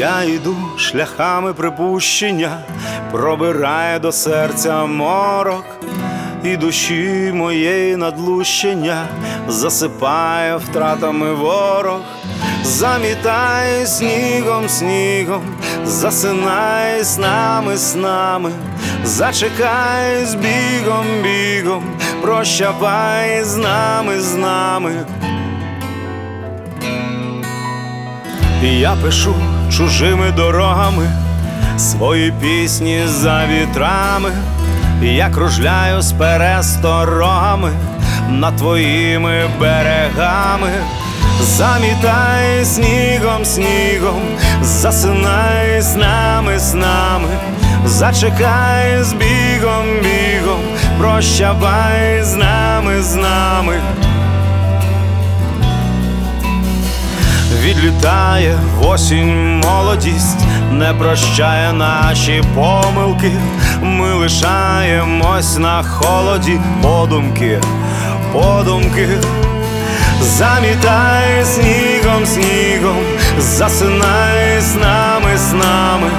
Я йду шляхами припущення, пробирає до серця морок, і душі моєї надлущення засипає втратами ворог, замітає снігом, снігом, засинає з нами, з нами, зачекай з бігом, бігом, прощавай з нами, з нами. Я пишу чужими дорогами свої пісні за вітрами, я кружляю з пересторогами над твоїми берегами, замітай снігом, снігом, засинай з нами, з нами, зачекай з бігом, бігом, прощавай з нами, з нами. Відлітає в осінь молодість, не прощає наші помилки. Ми лишаємось на холоді подумки, подумки. Замітай снігом, снігом, засинай з нами, з нами,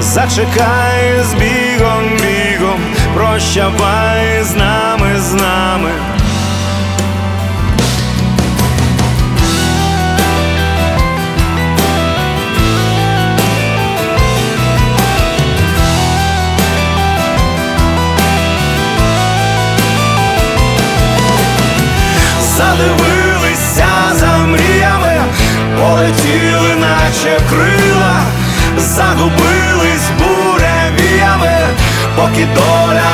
зачекай з бігом, бігом, прощавай з нами, з нами. Задивилися за мріями, полетіли, наче крила, загубились буревіями, поки доля.